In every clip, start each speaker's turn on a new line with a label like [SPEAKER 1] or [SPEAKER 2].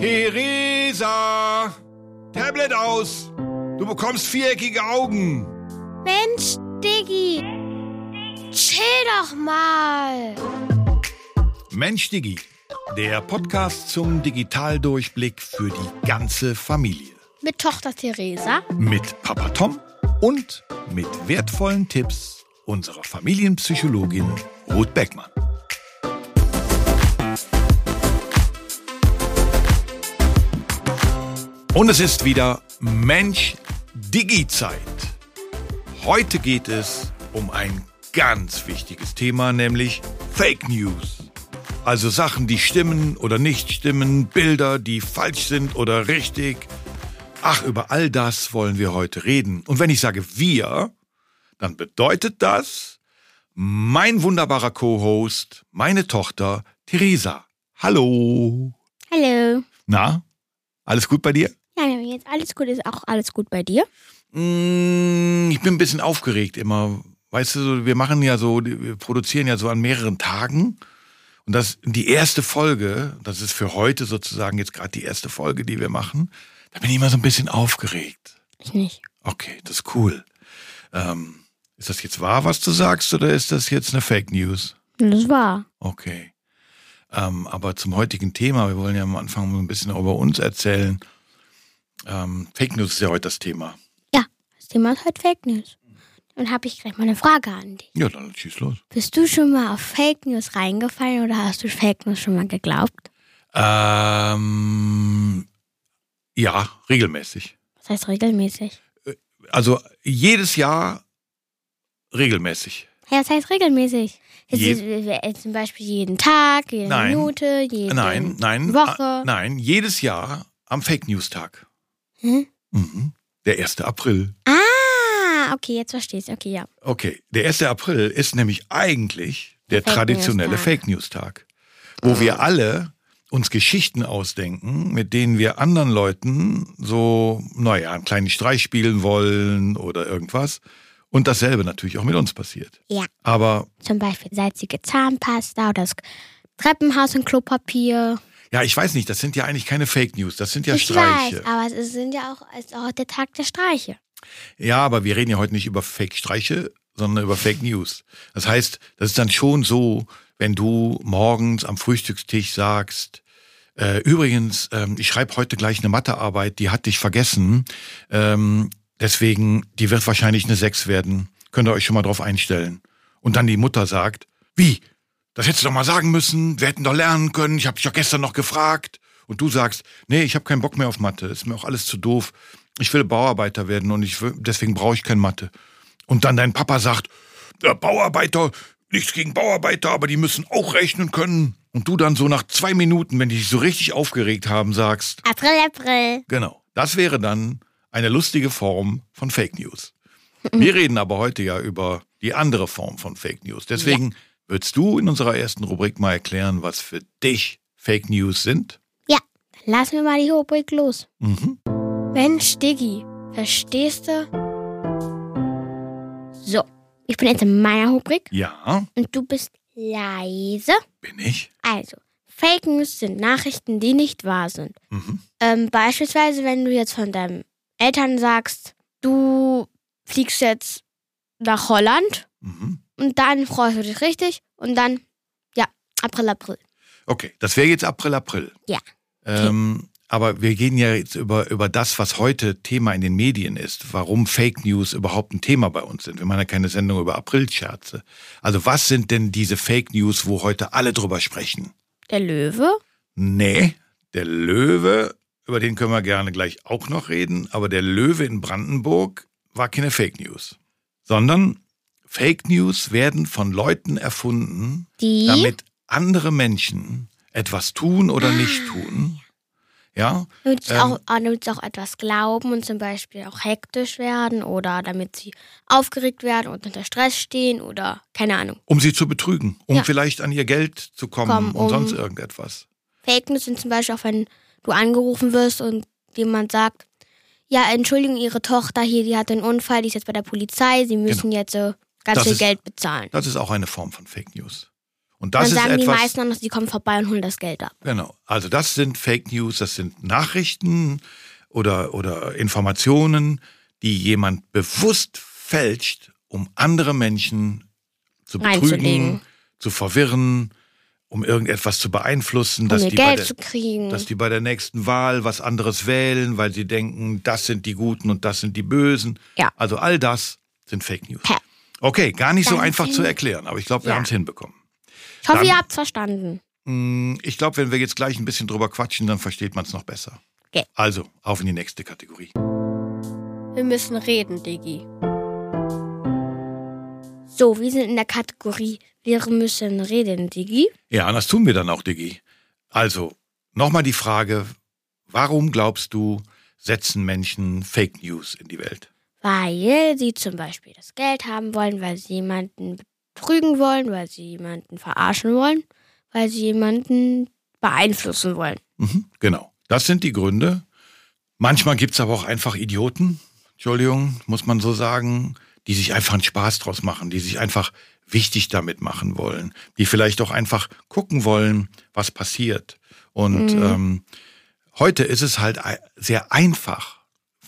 [SPEAKER 1] Theresa! Tablet aus! Du bekommst viereckige Augen!
[SPEAKER 2] Mensch, Diggi! Chill doch mal!
[SPEAKER 1] Mensch, Diggi, der Podcast zum Digitaldurchblick für die ganze Familie.
[SPEAKER 2] Mit Tochter Theresa.
[SPEAKER 1] Mit Papa Tom und mit wertvollen Tipps unserer Familienpsychologin Ruth Beckmann. Und es ist wieder Mensch Digi-Zeit. Heute geht es um ein ganz wichtiges Thema, nämlich Fake News. Also Sachen, die stimmen oder nicht stimmen, Bilder, die falsch sind oder richtig. Ach, über all das wollen wir heute reden. Und wenn ich sage wir, dann bedeutet das mein wunderbarer Co-Host, meine Tochter Theresa. Hallo.
[SPEAKER 2] Hallo.
[SPEAKER 1] Na, alles gut bei dir?
[SPEAKER 2] Ja, jetzt alles gut. Ist auch alles gut bei dir?
[SPEAKER 1] Mm, Ich bin ein bisschen aufgeregt immer. Weißt du, wir machen ja so, wir produzieren ja so an mehreren Tagen. Und das, die erste Folge, das ist für heute sozusagen jetzt gerade die erste Folge, die wir machen, da bin ich immer so ein bisschen aufgeregt.
[SPEAKER 2] Ich nicht.
[SPEAKER 1] Okay, das ist cool. Ähm, ist das jetzt wahr, was du sagst, oder ist das jetzt eine Fake News?
[SPEAKER 2] Das war.
[SPEAKER 1] Okay. Ähm, aber zum heutigen Thema, wir wollen ja am Anfang ein bisschen über uns erzählen. Ähm, Fake News ist ja heute das Thema.
[SPEAKER 2] Ja, das Thema ist halt Fake News. Dann habe ich gleich mal eine Frage an dich.
[SPEAKER 1] Ja, dann schieß los.
[SPEAKER 2] Bist du schon mal auf Fake News reingefallen oder hast du Fake News schon mal geglaubt?
[SPEAKER 1] Ähm, ja, regelmäßig.
[SPEAKER 2] Das heißt regelmäßig.
[SPEAKER 1] Also jedes Jahr regelmäßig.
[SPEAKER 2] Ja, das heißt regelmäßig.
[SPEAKER 1] Je-
[SPEAKER 2] ist, äh, zum Beispiel jeden Tag, jede
[SPEAKER 1] Nein.
[SPEAKER 2] Minute, jede
[SPEAKER 1] Nein, nein.
[SPEAKER 2] Woche.
[SPEAKER 1] Nein, jedes Jahr am Fake News Tag.
[SPEAKER 2] Hm?
[SPEAKER 1] Mhm. Der 1. April.
[SPEAKER 2] Ah, okay, jetzt verstehst du. Okay, ja.
[SPEAKER 1] Okay, der 1. April ist nämlich eigentlich der
[SPEAKER 2] Fake
[SPEAKER 1] traditionelle
[SPEAKER 2] News.
[SPEAKER 1] Fake News Tag, wo wir alle uns Geschichten ausdenken, mit denen wir anderen Leuten so, naja, einen kleinen Streich spielen wollen oder irgendwas. Und dasselbe natürlich auch mit uns passiert.
[SPEAKER 2] Ja.
[SPEAKER 1] Aber
[SPEAKER 2] Zum Beispiel salzige Zahnpasta oder das Treppenhaus und Klopapier.
[SPEAKER 1] Ja, ich weiß nicht, das sind ja eigentlich keine Fake News, das sind ja
[SPEAKER 2] ich
[SPEAKER 1] Streiche.
[SPEAKER 2] weiß, aber es sind ja auch, ist auch der Tag der Streiche.
[SPEAKER 1] Ja, aber wir reden ja heute nicht über Fake-Streiche, sondern über Fake News. Das heißt, das ist dann schon so, wenn du morgens am Frühstückstisch sagst, äh, übrigens, ähm, ich schreibe heute gleich eine Mathearbeit, die hat dich vergessen, ähm, deswegen, die wird wahrscheinlich eine 6 werden. Könnt ihr euch schon mal drauf einstellen. Und dann die Mutter sagt, wie? Das hättest du doch mal sagen müssen, wir hätten doch lernen können, ich habe dich doch gestern noch gefragt. Und du sagst, nee, ich habe keinen Bock mehr auf Mathe, ist mir auch alles zu doof. Ich will Bauarbeiter werden und ich will, deswegen brauche ich kein Mathe. Und dann dein Papa sagt, der Bauarbeiter, nichts gegen Bauarbeiter, aber die müssen auch rechnen können. Und du dann so nach zwei Minuten, wenn die dich so richtig aufgeregt haben, sagst,
[SPEAKER 2] April, April.
[SPEAKER 1] Genau. Das wäre dann eine lustige Form von Fake News. Wir reden aber heute ja über die andere Form von Fake News. Deswegen würdest du in unserer ersten Rubrik mal erklären, was für dich Fake News sind?
[SPEAKER 2] Ja, lassen wir mal die Rubrik los.
[SPEAKER 1] Mhm.
[SPEAKER 2] Mensch, Diggi, verstehst du? So, ich bin jetzt in meiner Rubrik
[SPEAKER 1] Ja,
[SPEAKER 2] und du bist leise.
[SPEAKER 1] bin ich.
[SPEAKER 2] Also, Fake News sind Nachrichten, die nicht wahr sind.
[SPEAKER 1] Mhm.
[SPEAKER 2] Ähm, beispielsweise, wenn du jetzt von deinen Eltern sagst, du fliegst jetzt nach Holland
[SPEAKER 1] Mhm.
[SPEAKER 2] Und dann freust du dich richtig und dann, ja, April, April.
[SPEAKER 1] Okay, das wäre jetzt April, April.
[SPEAKER 2] Ja.
[SPEAKER 1] Ähm, aber wir gehen ja jetzt über, über das, was heute Thema in den Medien ist, warum Fake News überhaupt ein Thema bei uns sind. Wir machen ja keine Sendung über Aprilscherze. Also was sind denn diese Fake News, wo heute alle drüber sprechen?
[SPEAKER 2] Der Löwe?
[SPEAKER 1] Nee, der Löwe, über den können wir gerne gleich auch noch reden, aber der Löwe in Brandenburg war keine Fake News, sondern Fake News werden von Leuten erfunden,
[SPEAKER 2] Die?
[SPEAKER 1] damit andere Menschen etwas tun oder nicht
[SPEAKER 2] Ah.
[SPEAKER 1] tun. Ja,
[SPEAKER 2] Damit sie,
[SPEAKER 1] Ähm.
[SPEAKER 2] auch, äh, damit sie auch etwas glauben und zum Beispiel auch hektisch werden oder damit sie aufgeregt werden und unter Stress stehen oder keine Ahnung.
[SPEAKER 1] um sie zu betrügen, um
[SPEAKER 2] Ja.
[SPEAKER 1] vielleicht an ihr Geld zu kommen
[SPEAKER 2] Kommen,
[SPEAKER 1] und
[SPEAKER 2] um-
[SPEAKER 1] sonst irgendetwas.
[SPEAKER 2] Fake News sind zum Beispiel auch, wenn du angerufen wirst und jemand sagt, ja, Entschuldigung, Ihre Tochter hier, die hatte einen Unfall, die ist jetzt bei der Polizei, Sie müssen jetzt äh, ganz.
[SPEAKER 1] Das
[SPEAKER 2] viel
[SPEAKER 1] ist-
[SPEAKER 2] Geld bezahlen.
[SPEAKER 1] Das ist auch eine Form von Fake News. Und das
[SPEAKER 2] Dann sagen die
[SPEAKER 1] etwas.
[SPEAKER 2] meisten dann noch, sie kommen vorbei und holen das Geld ab.
[SPEAKER 1] Genau. Also das sind Fake News, das sind Nachrichten oder, oder Informationen, die jemand bewusst fälscht, um andere Menschen zu betrügen, zu verwirren, um irgendetwas zu beeinflussen,
[SPEAKER 2] Um
[SPEAKER 1] dass die, bei
[SPEAKER 2] Geld
[SPEAKER 1] der,
[SPEAKER 2] zu kriegen.
[SPEAKER 1] dass die bei der nächsten Wahl was anderes wählen, weil sie denken, das sind die Guten und das sind die Bösen.
[SPEAKER 2] Ja.
[SPEAKER 1] Also all das sind Fake News.
[SPEAKER 2] Hä.
[SPEAKER 1] Okay, gar nicht so
[SPEAKER 2] Ganz
[SPEAKER 1] einfach zu erklären, aber ich glaube, wir
[SPEAKER 2] Ja.
[SPEAKER 1] haben es hinbekommen.
[SPEAKER 2] ich hoffe,
[SPEAKER 1] dann-
[SPEAKER 2] ihr habt's verstanden.
[SPEAKER 1] Mm, Ich glaube, wenn wir jetzt gleich ein bisschen drüber quatschen, dann versteht man es noch besser.
[SPEAKER 2] Okay.
[SPEAKER 1] Also, auf in die nächste Kategorie.
[SPEAKER 3] Wir müssen reden, Diggi.
[SPEAKER 2] So, wir sind in der Kategorie Wir müssen reden, Digi.
[SPEAKER 1] Ja, und das tun wir dann auch, Diggi. Also, nochmal die Frage, warum glaubst du, setzen Menschen Fake News in die Welt?
[SPEAKER 2] Weil sie zum Beispiel das Geld haben wollen, weil sie jemanden betrügen wollen, weil sie jemanden verarschen wollen, weil sie jemanden beeinflussen wollen.
[SPEAKER 1] Mhm, genau. Das sind die Gründe. Manchmal gibt es aber auch einfach Idioten, Entschuldigung, muss man so sagen, die sich einfach einen Spaß draus machen, die sich einfach wichtig damit machen wollen, die vielleicht auch einfach gucken wollen, was passiert. Und ähm, heute ist es halt sehr einfach,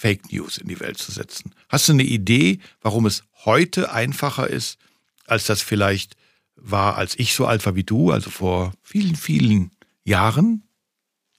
[SPEAKER 1] Fake News in die Welt zu setzen. Hast du eine Idee, warum es heute einfacher ist, als das vielleicht war, als ich so alt war wie du, also vor vielen, vielen Jahren?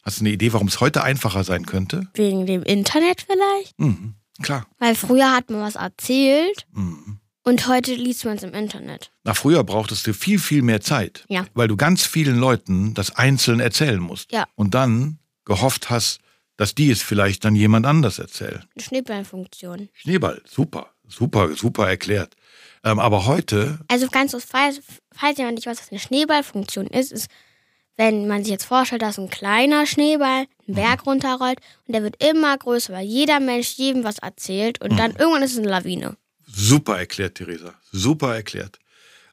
[SPEAKER 1] Hast du eine Idee, warum es heute einfacher sein könnte?
[SPEAKER 2] Wegen dem Internet vielleicht?
[SPEAKER 1] Mhm, klar.
[SPEAKER 2] Weil früher hat man was erzählt
[SPEAKER 1] Mhm.
[SPEAKER 2] und heute liest man es im Internet.
[SPEAKER 1] Na, früher brauchtest du viel, viel mehr Zeit.
[SPEAKER 2] Ja.
[SPEAKER 1] Weil du ganz vielen Leuten das einzeln erzählen musst.
[SPEAKER 2] Ja.
[SPEAKER 1] Und dann gehofft hast, dass die es vielleicht dann jemand anders erzählen.
[SPEAKER 2] Eine Schneeballfunktion.
[SPEAKER 1] Schneeball, super, super, super erklärt. Ähm, aber heute,
[SPEAKER 2] Also ganz falls, falls jemand nicht weiß, was eine Schneeballfunktion ist, ist, wenn man sich jetzt vorstellt, dass ein kleiner Schneeball einen Berg runterrollt und der wird immer größer, weil jeder Mensch jedem was erzählt und dann irgendwann ist es eine Lawine.
[SPEAKER 1] super erklärt, Theresa, super erklärt.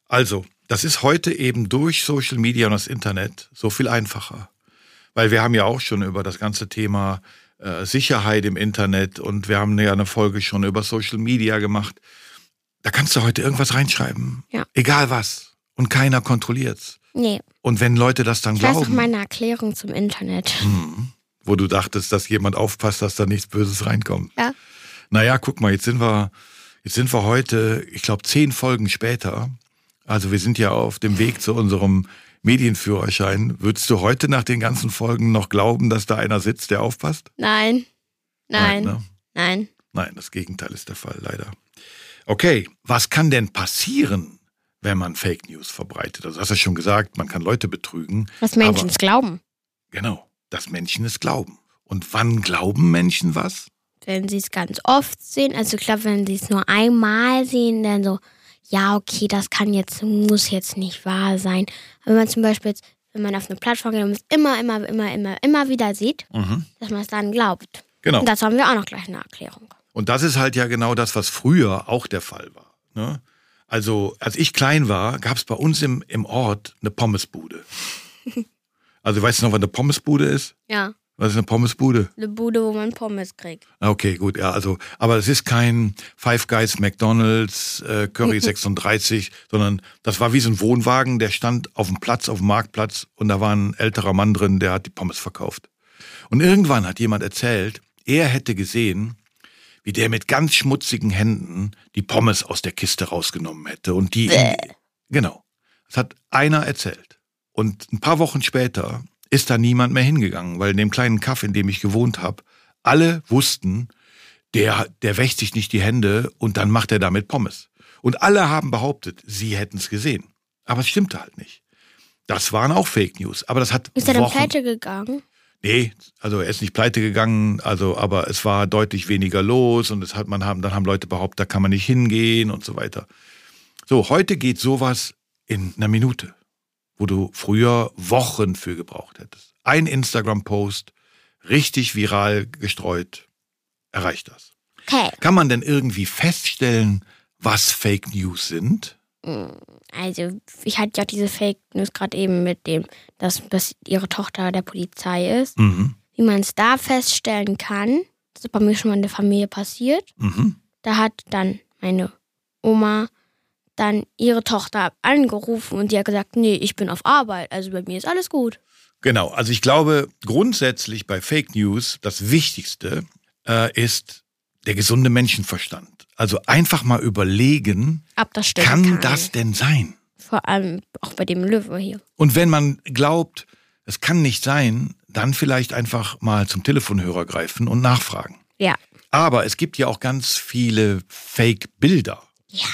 [SPEAKER 1] Also, das ist heute eben durch Social Media und das Internet so viel einfacher. Weil wir haben ja auch schon über das ganze Thema äh, Sicherheit im Internet und wir haben ja eine Folge schon über Social Media gemacht. Da kannst du heute irgendwas reinschreiben.
[SPEAKER 2] Ja.
[SPEAKER 1] Egal was. Und keiner kontrolliert's.
[SPEAKER 2] Nee,
[SPEAKER 1] Und wenn Leute das dann
[SPEAKER 2] ich weiß noch
[SPEAKER 1] glauben,
[SPEAKER 2] meine Erklärung zum Internet.
[SPEAKER 1] Mhm. wo du dachtest, dass jemand aufpasst, dass da nichts Böses reinkommt.
[SPEAKER 2] Ja.
[SPEAKER 1] Naja, guck mal, jetzt sind wir, jetzt sind wir heute, ich glaube, zehn Folgen später. Also wir sind ja auf dem Weg zu unserem Medienführerschein. Würdest du heute nach den ganzen Folgen noch glauben, dass da einer sitzt, der aufpasst?
[SPEAKER 2] Nein, nein,
[SPEAKER 1] ne?
[SPEAKER 2] nein.
[SPEAKER 1] Nein, das Gegenteil ist der Fall, leider. Okay, was kann denn passieren, wenn man Fake News verbreitet? Also, du hast ja schon gesagt, man kann Leute betrügen.
[SPEAKER 2] Was Menschen es glauben,
[SPEAKER 1] Genau, dass Menschen es glauben. Und wann glauben Menschen was?
[SPEAKER 2] wenn sie es ganz oft sehen. Also ich glaube, wenn sie es nur einmal sehen, dann so, ja, okay, das kann jetzt, muss jetzt nicht wahr sein. Aber wenn man zum Beispiel jetzt, wenn man auf eine Plattform geht und es immer, immer, immer, immer, immer wieder sieht, dass man es dann glaubt.
[SPEAKER 1] Genau.
[SPEAKER 2] Und dazu haben wir auch noch gleich eine Erklärung.
[SPEAKER 1] Und das ist halt ja genau das, was früher auch der Fall war. Ne? Also, als ich klein war, gab es bei uns im, im Ort eine Pommesbude. Also, weißt du noch, was eine Pommesbude ist?
[SPEAKER 2] Ja,
[SPEAKER 1] Was ist eine Pommesbude?
[SPEAKER 2] eine Bude, wo man Pommes kriegt.
[SPEAKER 1] Okay, gut, ja, also, aber es ist kein Five Guys, McDonalds, äh, Curry 36, sondern das war wie so ein Wohnwagen, der stand auf dem Platz, auf dem Marktplatz und da war ein älterer Mann drin, der hat die Pommes verkauft. Und irgendwann hat jemand erzählt, er hätte gesehen, wie der mit ganz schmutzigen Händen die Pommes aus der Kiste rausgenommen hätte und die, in, genau, das hat einer erzählt. Und ein paar Wochen später ist da niemand mehr hingegangen, weil in dem kleinen Kaff, in dem ich gewohnt habe, alle wussten, der, der wäscht sich nicht die Hände und dann macht er damit Pommes. Und alle haben behauptet, sie hätten es gesehen. Aber es stimmte halt nicht. Das waren auch Fake News. Aber das hat
[SPEAKER 2] Ist er dann
[SPEAKER 1] Wochen.
[SPEAKER 2] pleite gegangen?
[SPEAKER 1] Nee, also er ist nicht pleite gegangen, also aber es war deutlich weniger los und es hat man haben dann haben Leute behauptet, da kann man nicht hingehen und so weiter. So, heute geht sowas in einer Minute, wo du früher Wochen für gebraucht hättest. Ein Instagram Post richtig viral gestreut erreicht das.
[SPEAKER 2] Okay.
[SPEAKER 1] Kann man denn irgendwie feststellen, was Fake News sind?
[SPEAKER 2] Also, ich hatte ja diese Fake News gerade eben mit dem, dass, dass ihre Tochter der Polizei ist.
[SPEAKER 1] Mhm.
[SPEAKER 2] Wie man es da feststellen kann, das ist bei mir schon mal in der Familie passiert.
[SPEAKER 1] Mhm.
[SPEAKER 2] Da hat dann meine Oma dann ihre Tochter angerufen und die hat gesagt, nee, ich bin auf Arbeit, also bei mir ist alles gut.
[SPEAKER 1] Genau, also ich glaube grundsätzlich bei Fake News das Wichtigste äh, ist der gesunde Menschenverstand. Also einfach mal überlegen,
[SPEAKER 2] das stimmt.
[SPEAKER 1] kann das denn sein?
[SPEAKER 2] Vor allem auch bei dem Löwe hier.
[SPEAKER 1] Und wenn man glaubt, es kann nicht sein, dann vielleicht einfach mal zum Telefonhörer greifen und nachfragen.
[SPEAKER 2] Ja.
[SPEAKER 1] Aber es gibt ja auch ganz viele Fake-Bilder.
[SPEAKER 2] Ja.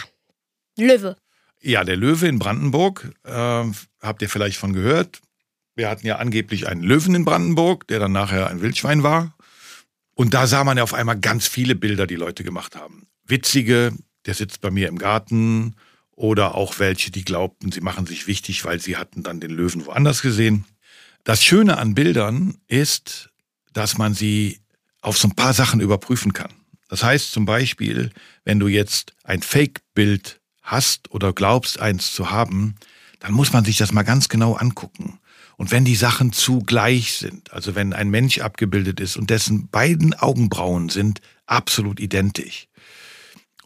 [SPEAKER 2] Löwe.
[SPEAKER 1] Ja, der Löwe in Brandenburg, äh, habt ihr vielleicht von gehört. Wir hatten ja angeblich einen Löwen in Brandenburg, der dann nachher ein Wildschwein war. Und da sah man ja auf einmal ganz viele Bilder, die Leute gemacht haben. Witzige, der sitzt bei mir im Garten oder auch welche, die glaubten, sie machen sich wichtig, weil sie hatten dann den Löwen woanders gesehen. Das Schöne an Bildern ist, dass man sie auf so ein paar Sachen überprüfen kann. Das heißt zum Beispiel, wenn du jetzt ein Fake-Bild hast oder glaubst, eins zu haben, dann muss man sich das mal ganz genau angucken. Und wenn die Sachen zu gleich sind, also wenn ein Mensch abgebildet ist und dessen beiden Augenbrauen sind absolut identisch,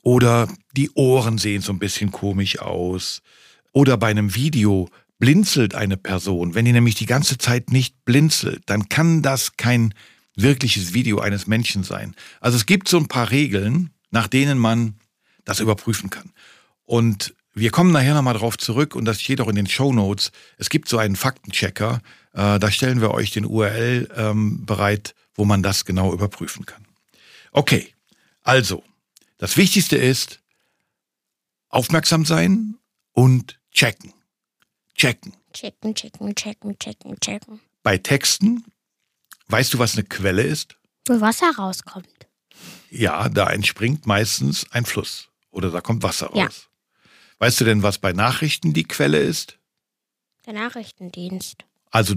[SPEAKER 1] oder die Ohren sehen so ein bisschen komisch aus, oder bei einem Video blinzelt eine Person, wenn die nämlich die ganze Zeit nicht blinzelt, dann kann das kein wirkliches Video eines Menschen sein. Also es gibt so ein paar Regeln, nach denen man das überprüfen kann. Und wir kommen nachher nochmal drauf zurück und das steht auch in den Show Notes. Es gibt so einen Faktenchecker, äh, da stellen wir euch den URL ähm, bereit, wo man das genau überprüfen kann. Okay, also, das Wichtigste ist aufmerksam sein und checken. Checken.
[SPEAKER 2] Checken, checken, checken, checken, checken.
[SPEAKER 1] Bei Texten, weißt du, was eine Quelle ist?
[SPEAKER 2] Wo Wasser rauskommt.
[SPEAKER 1] Ja, da entspringt meistens ein Fluss oder da kommt Wasser raus.
[SPEAKER 2] Ja.
[SPEAKER 1] Weißt du denn, was bei Nachrichten die Quelle ist?
[SPEAKER 2] Der Nachrichtendienst.
[SPEAKER 1] Also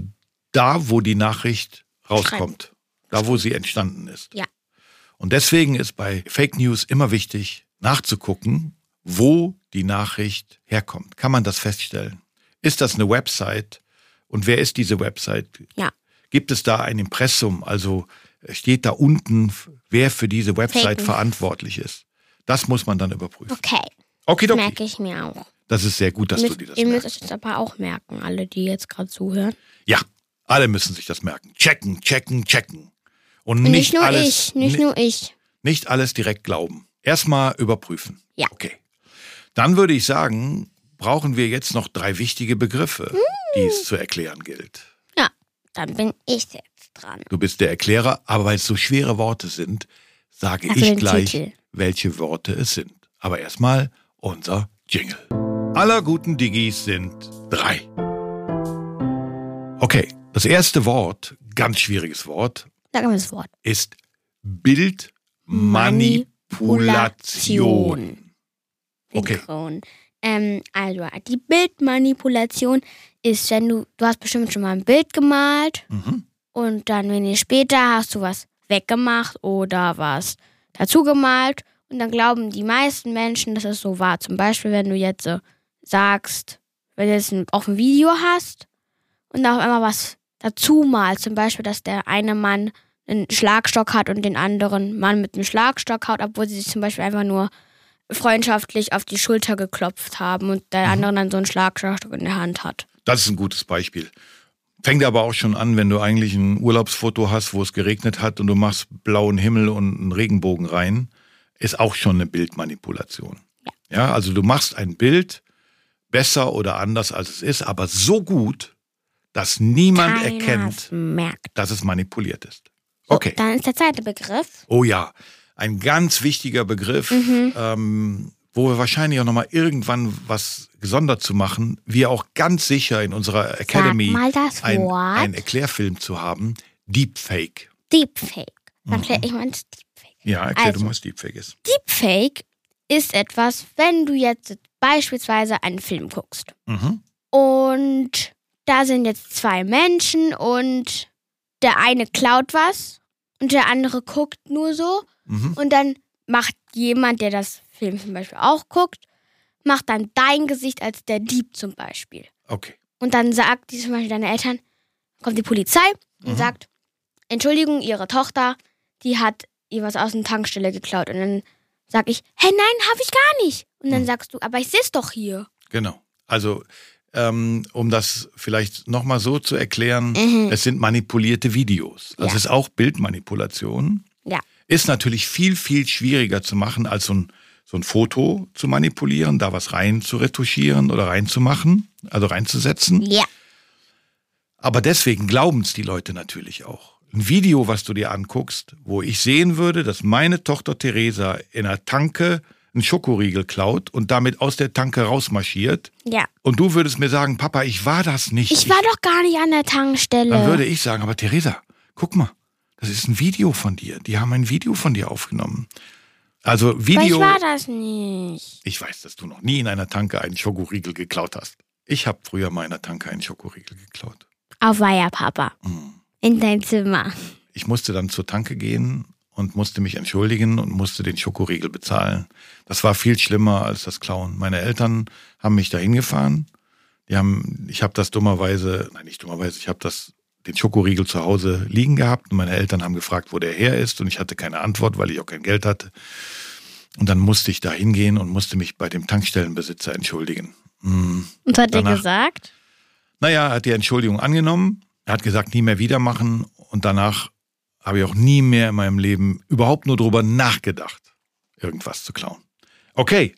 [SPEAKER 1] da, wo die Nachricht rauskommt, da, wo sie entstanden ist.
[SPEAKER 2] Ja.
[SPEAKER 1] Und deswegen ist bei Fake News immer wichtig, nachzugucken, wo die Nachricht herkommt. Kann man das feststellen? Ist das eine Website? Und wer ist diese Website?
[SPEAKER 2] Ja.
[SPEAKER 1] Gibt es da ein Impressum? Also steht da unten, wer für diese Website
[SPEAKER 2] Fake News.
[SPEAKER 1] verantwortlich ist? Das muss man dann überprüfen.
[SPEAKER 2] Okay,
[SPEAKER 1] Okay,
[SPEAKER 2] das
[SPEAKER 1] okay.
[SPEAKER 2] merke ich mir auch.
[SPEAKER 1] Das ist sehr gut, dass
[SPEAKER 2] ihr
[SPEAKER 1] du
[SPEAKER 2] müsst,
[SPEAKER 1] dir das
[SPEAKER 2] ihr müsst
[SPEAKER 1] merkst.
[SPEAKER 2] es jetzt aber auch merken, alle, die jetzt gerade zuhören.
[SPEAKER 1] Ja, alle müssen sich das merken. Checken, checken, checken. Und nicht,
[SPEAKER 2] nicht, nur
[SPEAKER 1] alles,
[SPEAKER 2] ich, nicht
[SPEAKER 1] ni-
[SPEAKER 2] nur ich.
[SPEAKER 1] nicht alles direkt glauben. Erstmal überprüfen.
[SPEAKER 2] Ja.
[SPEAKER 1] Okay. Dann würde ich sagen, brauchen wir jetzt noch drei wichtige Begriffe, die es zu erklären gilt.
[SPEAKER 2] Ja, dann bin ich jetzt dran.
[SPEAKER 1] Du bist der Erklärer, aber weil es so schwere Worte sind, sage
[SPEAKER 2] Also
[SPEAKER 1] ich gleich,
[SPEAKER 2] Titel.
[SPEAKER 1] welche Worte es sind. Aber erstmal unser Jingle. Aller guten Digis sind drei. Okay, das erste Wort, ganz schwieriges Wort,
[SPEAKER 2] das Wort.
[SPEAKER 1] ist Bildmanipulation. Okay.
[SPEAKER 2] Ähm, also, die Bildmanipulation ist, wenn du, du hast bestimmt schon mal ein Bild gemalt
[SPEAKER 1] Mhm.
[SPEAKER 2] und dann wenig später hast du was weggemacht oder was dazu gemalt und dann glauben die meisten Menschen, dass es so war. Zum Beispiel, wenn du jetzt so sagst, wenn du jetzt ein, auch ein Video hast und auf einmal was dazu malst, zum Beispiel, dass der eine Mann einen Schlagstock hat und den anderen Mann mit einem Schlagstock haut, obwohl sie sich zum Beispiel einfach nur freundschaftlich auf die Schulter geklopft haben und der andere dann so einen Schlagstock in der Hand hat.
[SPEAKER 1] Das ist ein gutes Beispiel. Fängt aber auch schon an, wenn du eigentlich ein Urlaubsfoto hast, wo es geregnet hat und du machst blauen Himmel und einen Regenbogen rein, ist auch schon eine Bildmanipulation. Ja, also du machst ein Bild besser oder anders als es ist, aber so gut, dass niemand
[SPEAKER 2] Keiner
[SPEAKER 1] erkennt,
[SPEAKER 2] merkt.
[SPEAKER 1] dass es manipuliert ist.
[SPEAKER 2] So,
[SPEAKER 1] Okay.
[SPEAKER 2] Dann ist der zweite Begriff.
[SPEAKER 1] Oh ja, ein ganz wichtiger Begriff,
[SPEAKER 2] Mhm.
[SPEAKER 1] ähm, wo wir wahrscheinlich auch nochmal irgendwann was gesondert zu machen, wir auch ganz sicher in unserer Academy
[SPEAKER 2] mal das
[SPEAKER 1] ein,
[SPEAKER 2] Wort.
[SPEAKER 1] ein Erklärfilm zu haben. Deepfake.
[SPEAKER 2] Deepfake. Dann erkläre ich mal Deepfake.
[SPEAKER 1] Ja, erklär
[SPEAKER 2] Also.
[SPEAKER 1] du mal, was Deepfake ist.
[SPEAKER 2] Deepfake ist etwas, wenn du jetzt beispielsweise einen Film guckst
[SPEAKER 1] Mhm.
[SPEAKER 2] und da sind jetzt zwei Menschen und der eine klaut was und der andere guckt nur so
[SPEAKER 1] Mhm.
[SPEAKER 2] und dann macht jemand, der das Film zum Beispiel auch guckt, macht dann dein Gesicht als der Dieb zum Beispiel.
[SPEAKER 1] Okay.
[SPEAKER 2] Und dann sagt die zum Beispiel deine Eltern, kommt die Polizei und
[SPEAKER 1] Mhm.
[SPEAKER 2] sagt, Entschuldigung, ihre Tochter, die hat ihr was aus der Tankstelle geklaut. Und dann sag ich, hä, nein, habe ich gar nicht. Und dann sagst du, aber ich sehe es doch hier.
[SPEAKER 1] Genau. Also, ähm, um das vielleicht nochmal so zu erklären,
[SPEAKER 2] Mhm.
[SPEAKER 1] es sind manipulierte Videos. Das
[SPEAKER 2] Ja.
[SPEAKER 1] ist auch Bildmanipulation.
[SPEAKER 2] Ja.
[SPEAKER 1] Ist natürlich viel, viel schwieriger zu machen, als so ein, so ein Foto zu manipulieren, da was rein zu retuschieren oder reinzumachen, also reinzusetzen.
[SPEAKER 2] Ja.
[SPEAKER 1] Aber deswegen glauben es die Leute natürlich auch. Ein Video, was du dir anguckst, wo ich sehen würde, dass meine Tochter Theresa in einer Tanke einen Schokoriegel klaut und damit aus der Tanke rausmarschiert.
[SPEAKER 2] Ja.
[SPEAKER 1] Und du würdest mir sagen, Papa, ich war das nicht.
[SPEAKER 2] Ich war doch gar nicht an der Tankstelle.
[SPEAKER 1] Dann würde ich sagen, aber Theresa, guck mal, das ist ein Video von dir. Die haben ein Video von dir aufgenommen. Also
[SPEAKER 2] aber ich
[SPEAKER 1] Video.
[SPEAKER 2] war das nicht.
[SPEAKER 1] Ich weiß, dass du noch nie in einer Tanke einen Schokoriegel geklaut hast. Ich habe früher mal in einer Tanke einen Schokoriegel geklaut.
[SPEAKER 2] Auf Weiher, Papa.
[SPEAKER 1] Mhm.
[SPEAKER 2] In dein Zimmer.
[SPEAKER 1] Ich musste dann zur Tanke gehen und musste mich entschuldigen und musste den Schokoriegel bezahlen. Das war viel schlimmer als das Klauen. Meine Eltern haben mich dahin gefahren. Die haben, ich habe das dummerweise, nein nicht dummerweise, ich habe das den Schokoriegel zu Hause liegen gehabt und meine Eltern haben gefragt, wo der her ist und ich hatte keine Antwort, weil ich auch kein Geld hatte. Und dann musste ich da hingehen und musste mich bei dem Tankstellenbesitzer entschuldigen. Mm.
[SPEAKER 2] Und hat er gesagt?
[SPEAKER 1] Naja, er hat die Entschuldigung angenommen. Er hat gesagt, nie mehr wieder machen. Und danach habe ich auch nie mehr in meinem Leben überhaupt nur drüber nachgedacht, irgendwas zu klauen. Okay,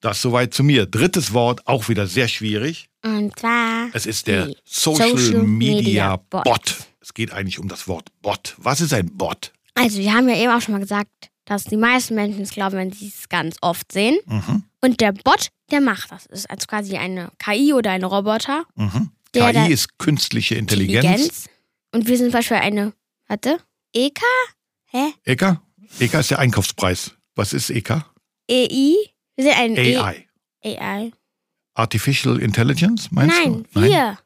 [SPEAKER 1] das soweit zu mir. Drittes Wort, auch wieder sehr schwierig.
[SPEAKER 2] Und zwar.
[SPEAKER 1] Es ist der Social,
[SPEAKER 2] Social
[SPEAKER 1] Media,
[SPEAKER 2] Media
[SPEAKER 1] Bot.
[SPEAKER 2] Bot.
[SPEAKER 1] Es geht eigentlich um das Wort Bot. Was ist ein Bot?
[SPEAKER 2] Also, wir haben ja eben auch schon mal gesagt, dass die meisten Menschen es glauben, wenn sie es ganz oft sehen.
[SPEAKER 1] Mhm,
[SPEAKER 2] Und der Bot, der macht das. Ist also quasi eine KI oder ein Roboter.
[SPEAKER 1] mhm.
[SPEAKER 2] Der
[SPEAKER 1] KI ist künstliche Intelligenz.
[SPEAKER 2] Und wir sind zum Beispiel eine, warte, EK? Hä?
[SPEAKER 1] EK? EK ist der Einkaufspreis. Was ist EK?
[SPEAKER 2] EI? Wir sind ein
[SPEAKER 1] AI.
[SPEAKER 2] E AI.
[SPEAKER 1] Artificial Intelligence, meinst
[SPEAKER 2] Nein,
[SPEAKER 1] du?
[SPEAKER 2] wir.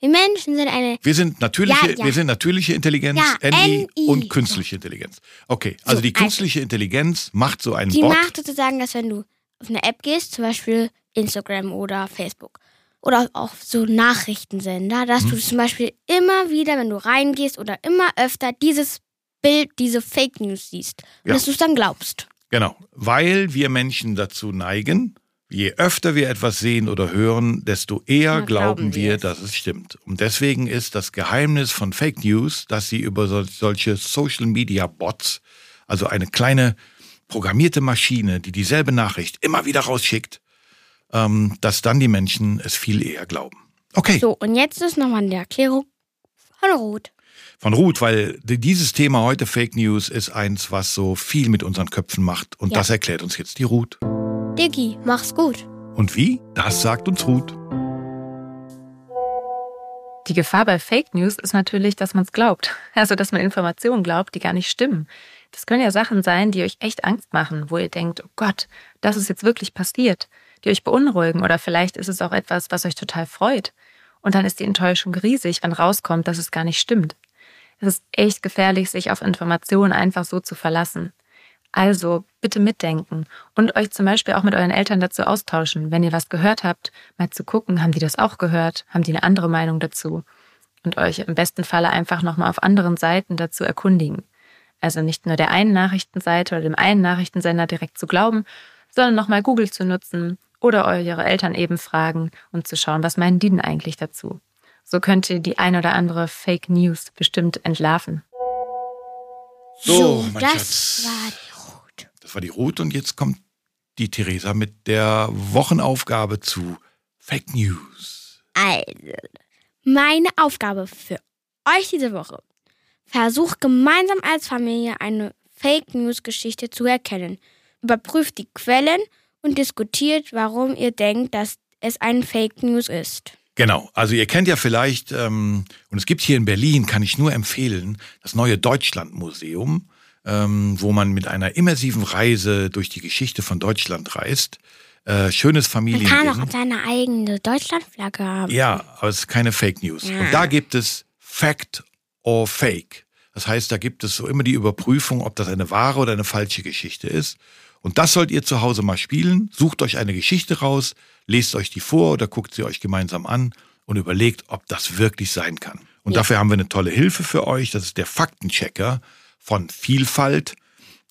[SPEAKER 2] Wir Menschen sind eine.
[SPEAKER 1] Wir sind natürliche,
[SPEAKER 2] Ja, ja.
[SPEAKER 1] wir sind natürliche Intelligenz,
[SPEAKER 2] Ja,
[SPEAKER 1] NI,
[SPEAKER 2] NI.
[SPEAKER 1] und künstliche Intelligenz. Okay, also
[SPEAKER 2] So,
[SPEAKER 1] die
[SPEAKER 2] also-
[SPEAKER 1] künstliche Intelligenz macht so einen
[SPEAKER 2] Die
[SPEAKER 1] Bot.
[SPEAKER 2] macht sozusagen, dass wenn du auf eine App gehst, zum Beispiel Instagram oder Facebook oder auch so Nachrichtensender, dass
[SPEAKER 1] Mhm.
[SPEAKER 2] du zum Beispiel immer wieder, wenn du reingehst oder immer öfter dieses Bild, diese Fake News siehst und
[SPEAKER 1] Ja.
[SPEAKER 2] dass du es dann glaubst.
[SPEAKER 1] Genau, weil wir Menschen dazu neigen, je öfter wir etwas sehen oder hören, desto eher
[SPEAKER 2] Ja,
[SPEAKER 1] glauben
[SPEAKER 2] glauben wir
[SPEAKER 1] wir, dass es stimmt. Und deswegen ist das Geheimnis von Fake News, dass sie über sol- solche Social Media Bots, also eine kleine programmierte Maschine, die dieselbe Nachricht immer wieder rausschickt, ähm, dass dann die Menschen es viel eher glauben. Okay.
[SPEAKER 2] So, und jetzt ist nochmal eine Erklärung von Ruth.
[SPEAKER 1] von Ruth, weil di- dieses Thema heute Fake News ist eins, was so viel mit unseren Köpfen macht. Und
[SPEAKER 2] Ja.
[SPEAKER 1] das erklärt uns jetzt die Ruth.
[SPEAKER 2] Diggi, mach's gut.
[SPEAKER 1] Und wie? Das sagt uns Ruth.
[SPEAKER 4] Die Gefahr bei Fake News ist natürlich, dass man es glaubt. Also, dass man Informationen glaubt, die gar nicht stimmen. Das können ja Sachen sein, die euch echt Angst machen, wo ihr denkt, oh Gott, das ist jetzt wirklich passiert, die euch beunruhigen oder vielleicht ist es auch etwas, was euch total freut. Und dann ist die Enttäuschung riesig, wenn rauskommt, dass es gar nicht stimmt. Es ist echt gefährlich, sich auf Informationen einfach so zu verlassen. Also bitte mitdenken und euch zum Beispiel auch mit euren Eltern dazu austauschen. Wenn ihr was gehört habt, mal zu gucken, haben die das auch gehört? Haben die eine andere Meinung dazu? Und euch im besten Falle einfach nochmal auf anderen Seiten dazu erkundigen. Also nicht nur der einen Nachrichtenseite oder dem einen Nachrichtensender direkt zu glauben, sondern nochmal Google zu nutzen oder eure Eltern eben fragen und zu schauen, was meinen die denn eigentlich dazu? So könnt ihr die ein oder andere Fake News bestimmt entlarven.
[SPEAKER 1] So, mein
[SPEAKER 2] das
[SPEAKER 1] Schatz.
[SPEAKER 2] war die Ruth.
[SPEAKER 1] Das war die Ruth und jetzt kommt die Theresa mit der Wochenaufgabe zu Fake News.
[SPEAKER 2] Also, meine Aufgabe für euch diese Woche. Versucht gemeinsam als Familie eine Fake News Geschichte zu erkennen. Überprüft die Quellen und diskutiert, warum ihr denkt, dass es ein Fake News ist.
[SPEAKER 1] Genau, also ihr kennt ja vielleicht, ähm, und es gibt hier in Berlin, kann ich nur empfehlen, das neue Deutschlandmuseum, ähm, wo man mit einer immersiven Reise durch die Geschichte von Deutschland reist. Äh, schönes
[SPEAKER 2] Man kann auch seine eigene Deutschlandflagge haben.
[SPEAKER 1] Ja, aber es ist keine Fake News.
[SPEAKER 2] Ja.
[SPEAKER 1] Und da gibt es Fact or Fake. Das heißt, da gibt es so immer die Überprüfung, ob das eine wahre oder eine falsche Geschichte ist. Und das sollt ihr zu Hause mal spielen. Sucht euch eine Geschichte raus, lest euch die vor oder guckt sie euch gemeinsam an und überlegt, ob das wirklich sein kann. Und
[SPEAKER 2] Ja.
[SPEAKER 1] dafür haben wir eine tolle Hilfe für euch. Das ist der Faktenchecker von Vielfalt.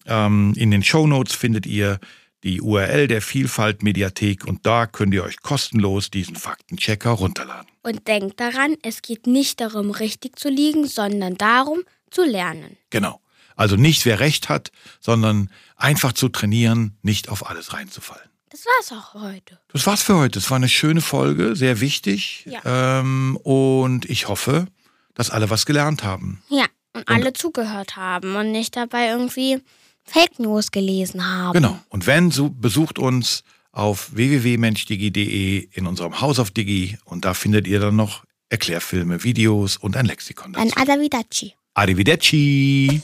[SPEAKER 1] Ähm, in den Show Notes findet ihr die URL der Vielfalt Mediathek und da könnt ihr euch kostenlos diesen Faktenchecker runterladen.
[SPEAKER 2] Und denkt daran, es geht nicht darum, richtig zu liegen, sondern darum, zu lernen.
[SPEAKER 1] Genau. Also nicht wer recht hat, sondern einfach zu trainieren, nicht auf alles reinzufallen.
[SPEAKER 2] Das war's auch heute.
[SPEAKER 1] Das war's für heute. Es war eine schöne Folge, sehr wichtig.
[SPEAKER 2] Ja.
[SPEAKER 1] Ähm, und ich hoffe, dass alle was gelernt haben.
[SPEAKER 2] Ja, und alle zugehört haben und nicht dabei irgendwie Fake News gelesen haben.
[SPEAKER 1] Genau. Und wenn, so besucht uns auf www.menschdigi.de in unserem Haus auf Digi und da findet ihr dann noch Erklärfilme, Videos und ein Lexikon dazu.
[SPEAKER 2] Ein Adavidachi.
[SPEAKER 1] Arrivederci!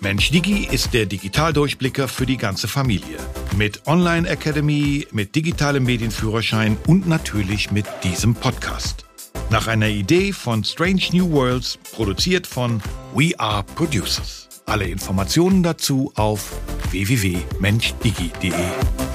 [SPEAKER 1] Mensch Digi ist der Digitaldurchblicker für die ganze Familie. Mit Online Academy, mit digitalem Medienführerschein und natürlich mit diesem Podcast. Nach einer Idee von Strange New Worlds, produziert von We Are Producers. Alle Informationen dazu auf www.menschdigi.de.